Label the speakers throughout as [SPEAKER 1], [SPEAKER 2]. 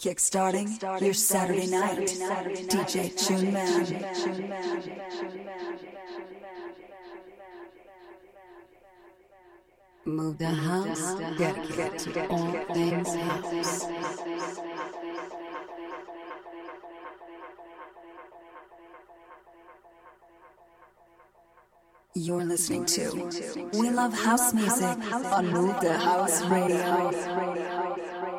[SPEAKER 1] Kickstarting your Saturday night. DJ Tune Man. Move the house, dedicated to all things house. You're listening to We Love House Music on Move the House Radio.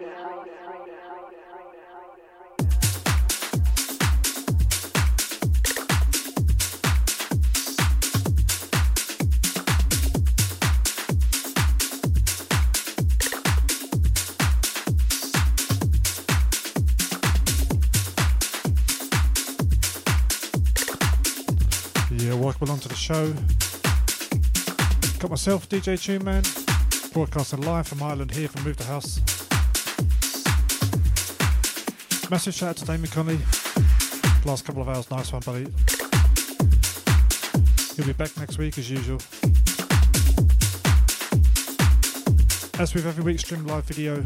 [SPEAKER 2] Welcome along to the show. Got myself, DJ Tune Man, broadcasting live from Ireland here from Move the House. Massive shout out to Damien Conley. Last couple of hours, nice one, buddy. He'll be back next week as usual. As with every week, stream live video.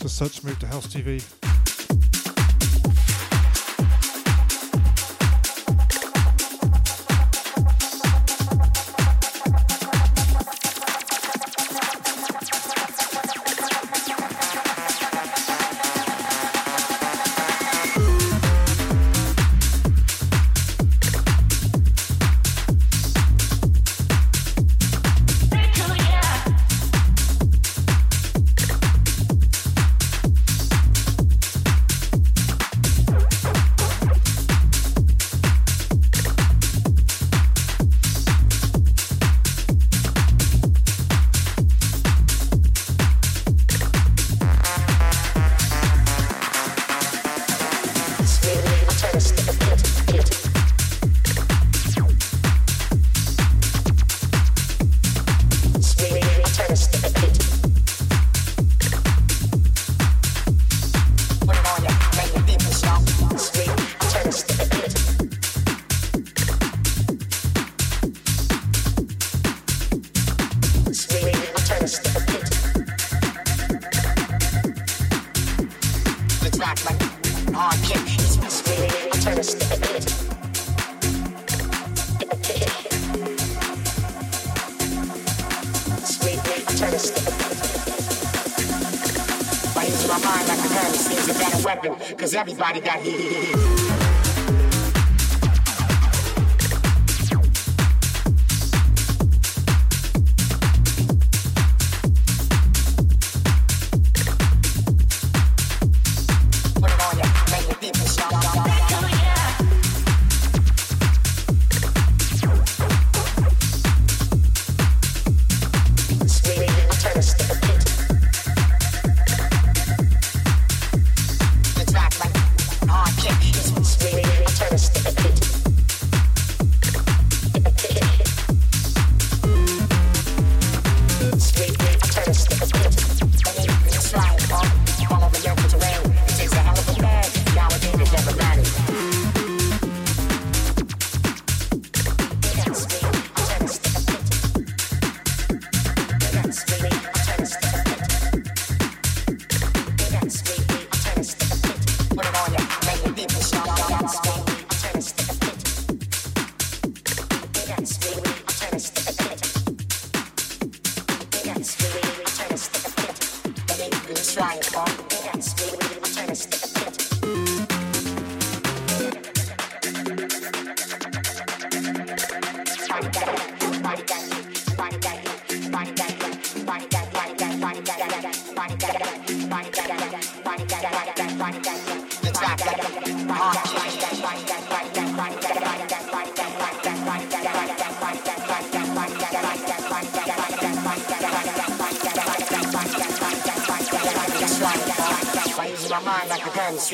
[SPEAKER 2] Just search Move the House TV.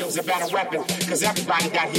[SPEAKER 3] skills about a weapon. Cause everybody got hit.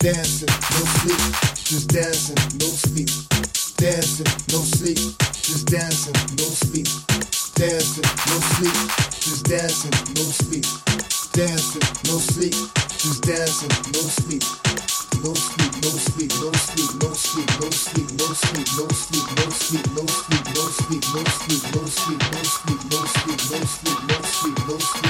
[SPEAKER 4] dancing, no sleep, just dancing, no sleep, dancing, no sleep, just dancing, no sleep, dancing, no sleep, just dancing, no sleep, dancing, no sleep, just dancing, no sleep. No sleep, no sleep, no sleep, no sleep, no sleep, no sleep, no sleep, no sleep, no sleep, no sleep, no sleep, no sleep, no sleep, no sleep, no sleep, no sleep, no sleep,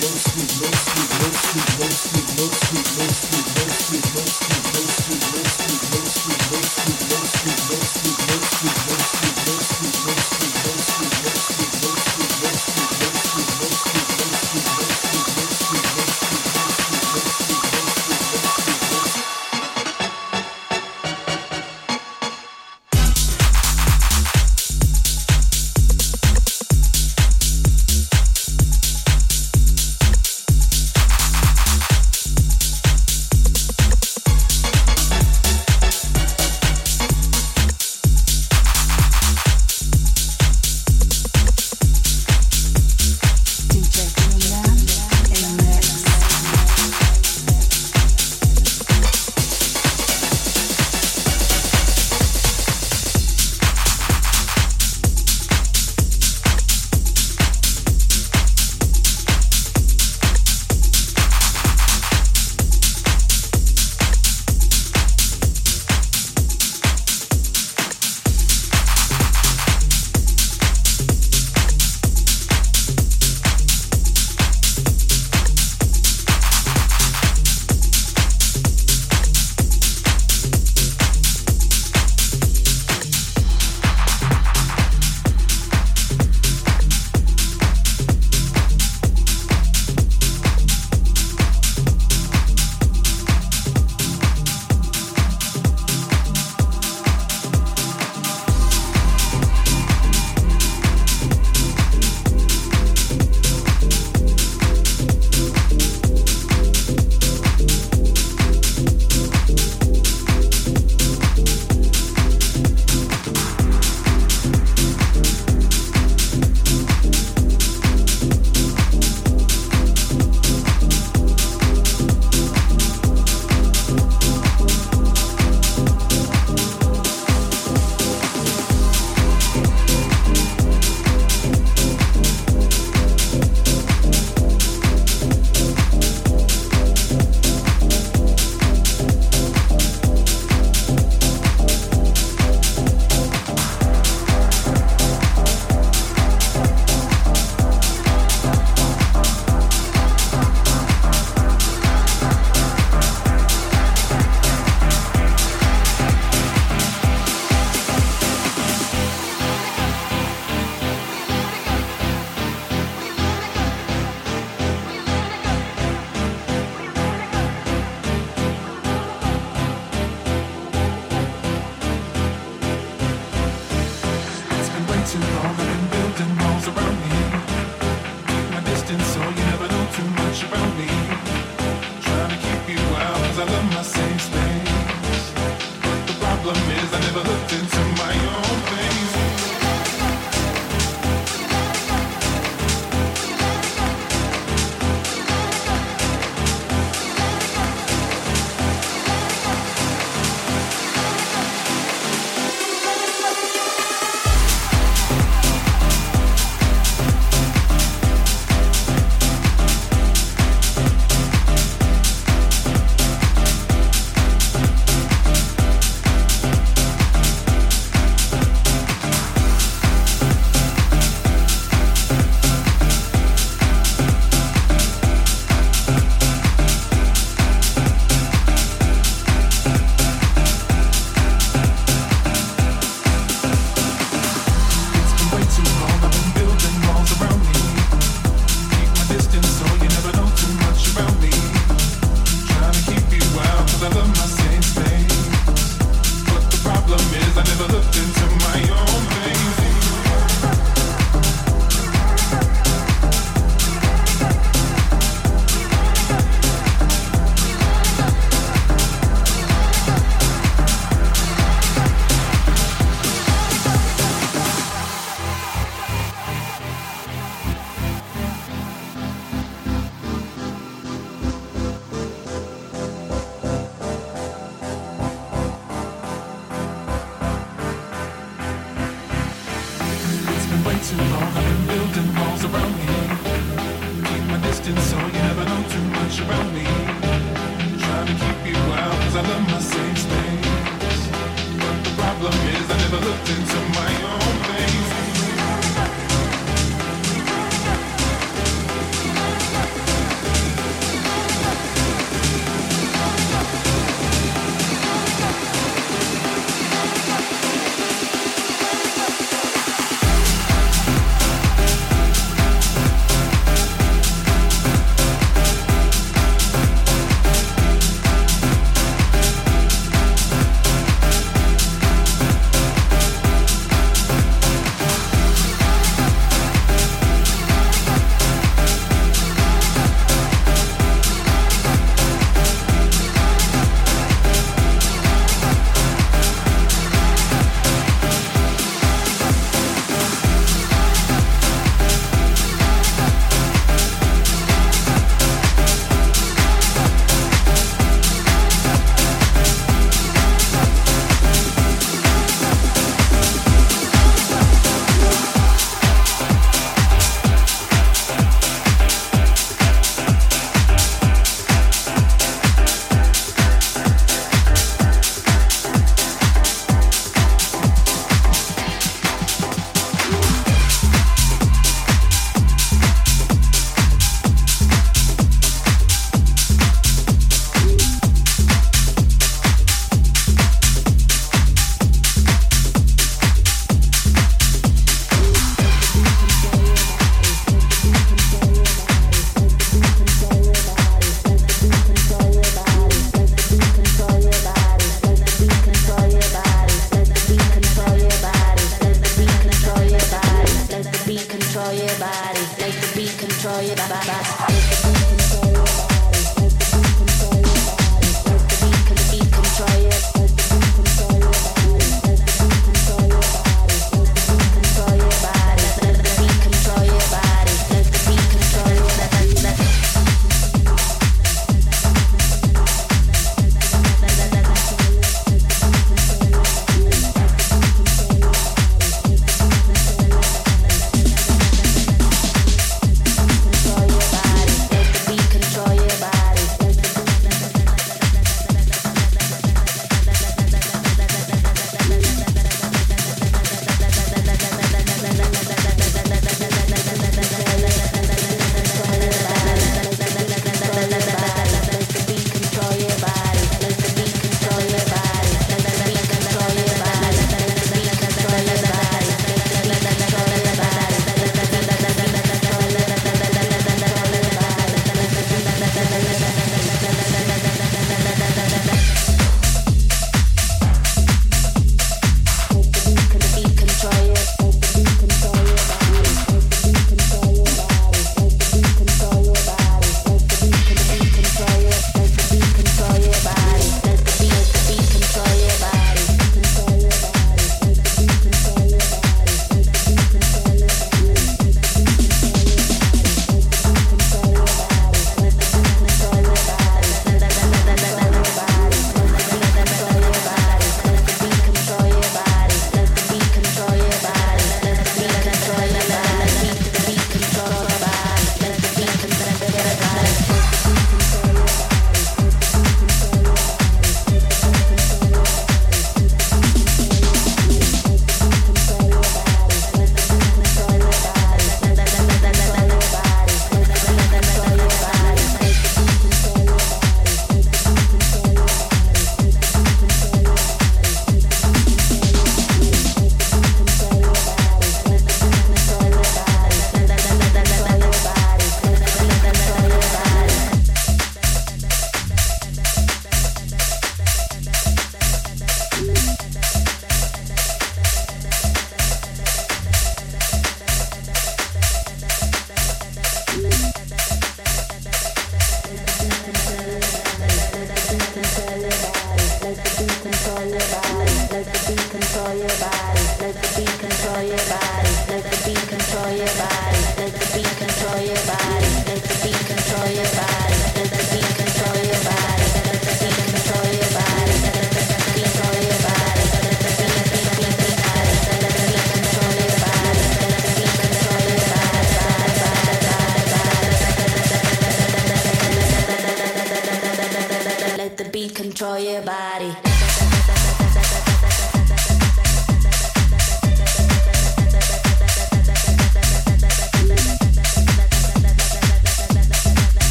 [SPEAKER 5] mostly, mostly, mostly, mostly, mostly, mostly, mostly, mostly.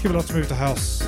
[SPEAKER 5] Give
[SPEAKER 6] a
[SPEAKER 7] lot to move the house.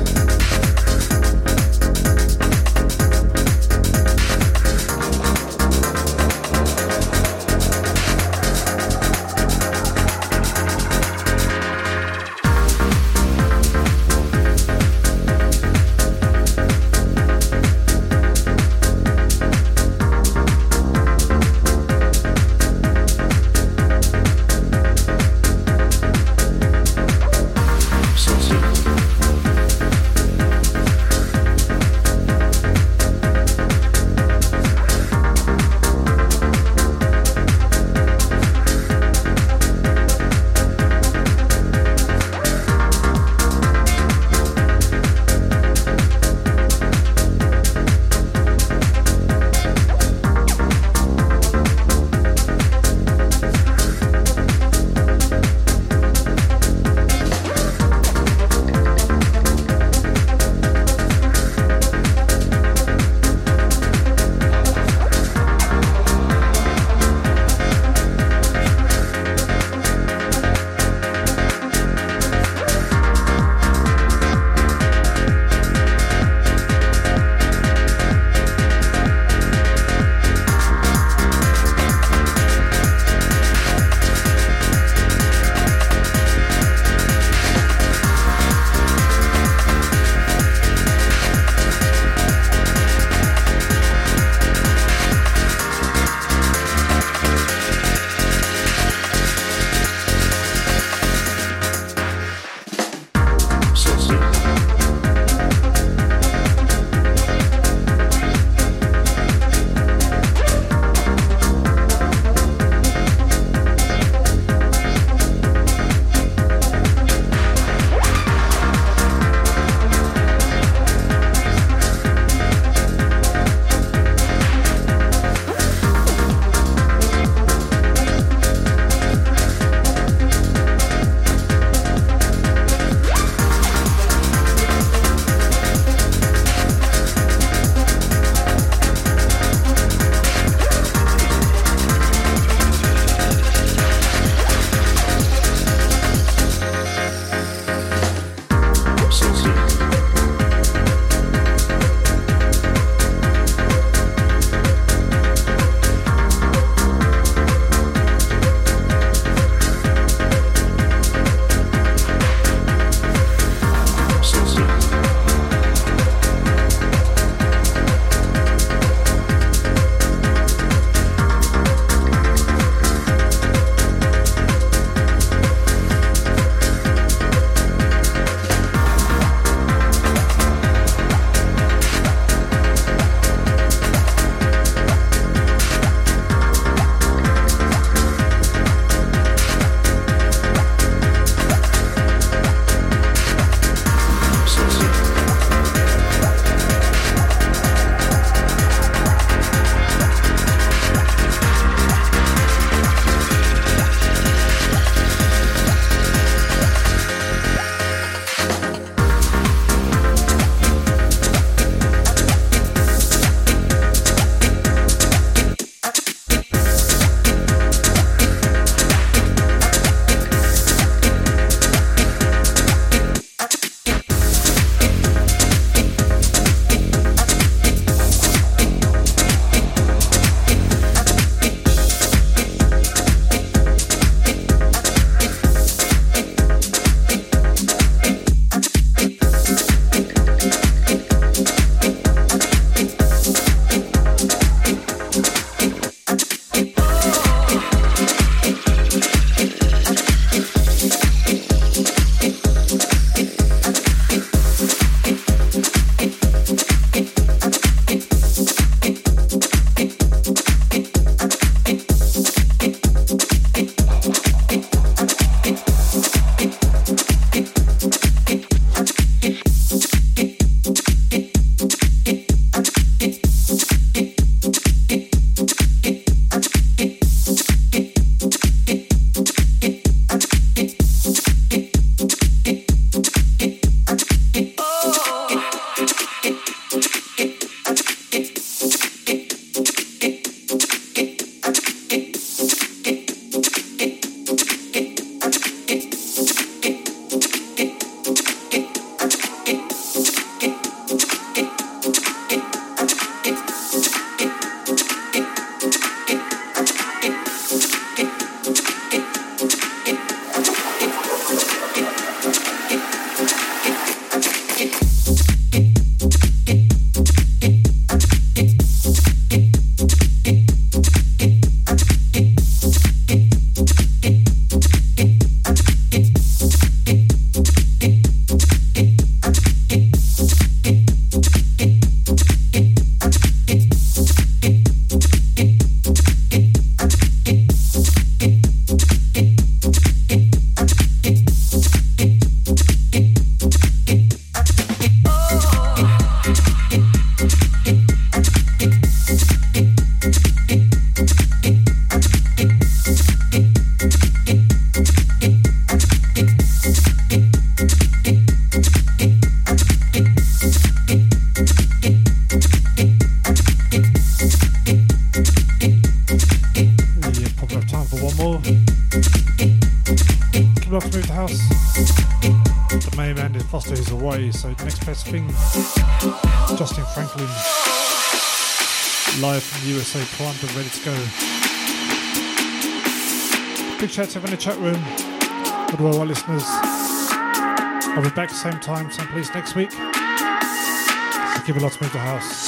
[SPEAKER 8] Primed and ready to go. Big shout to everyone in the chat room, all worldwide listeners. I'll be back same time, same place next week. So give a lot to move the house.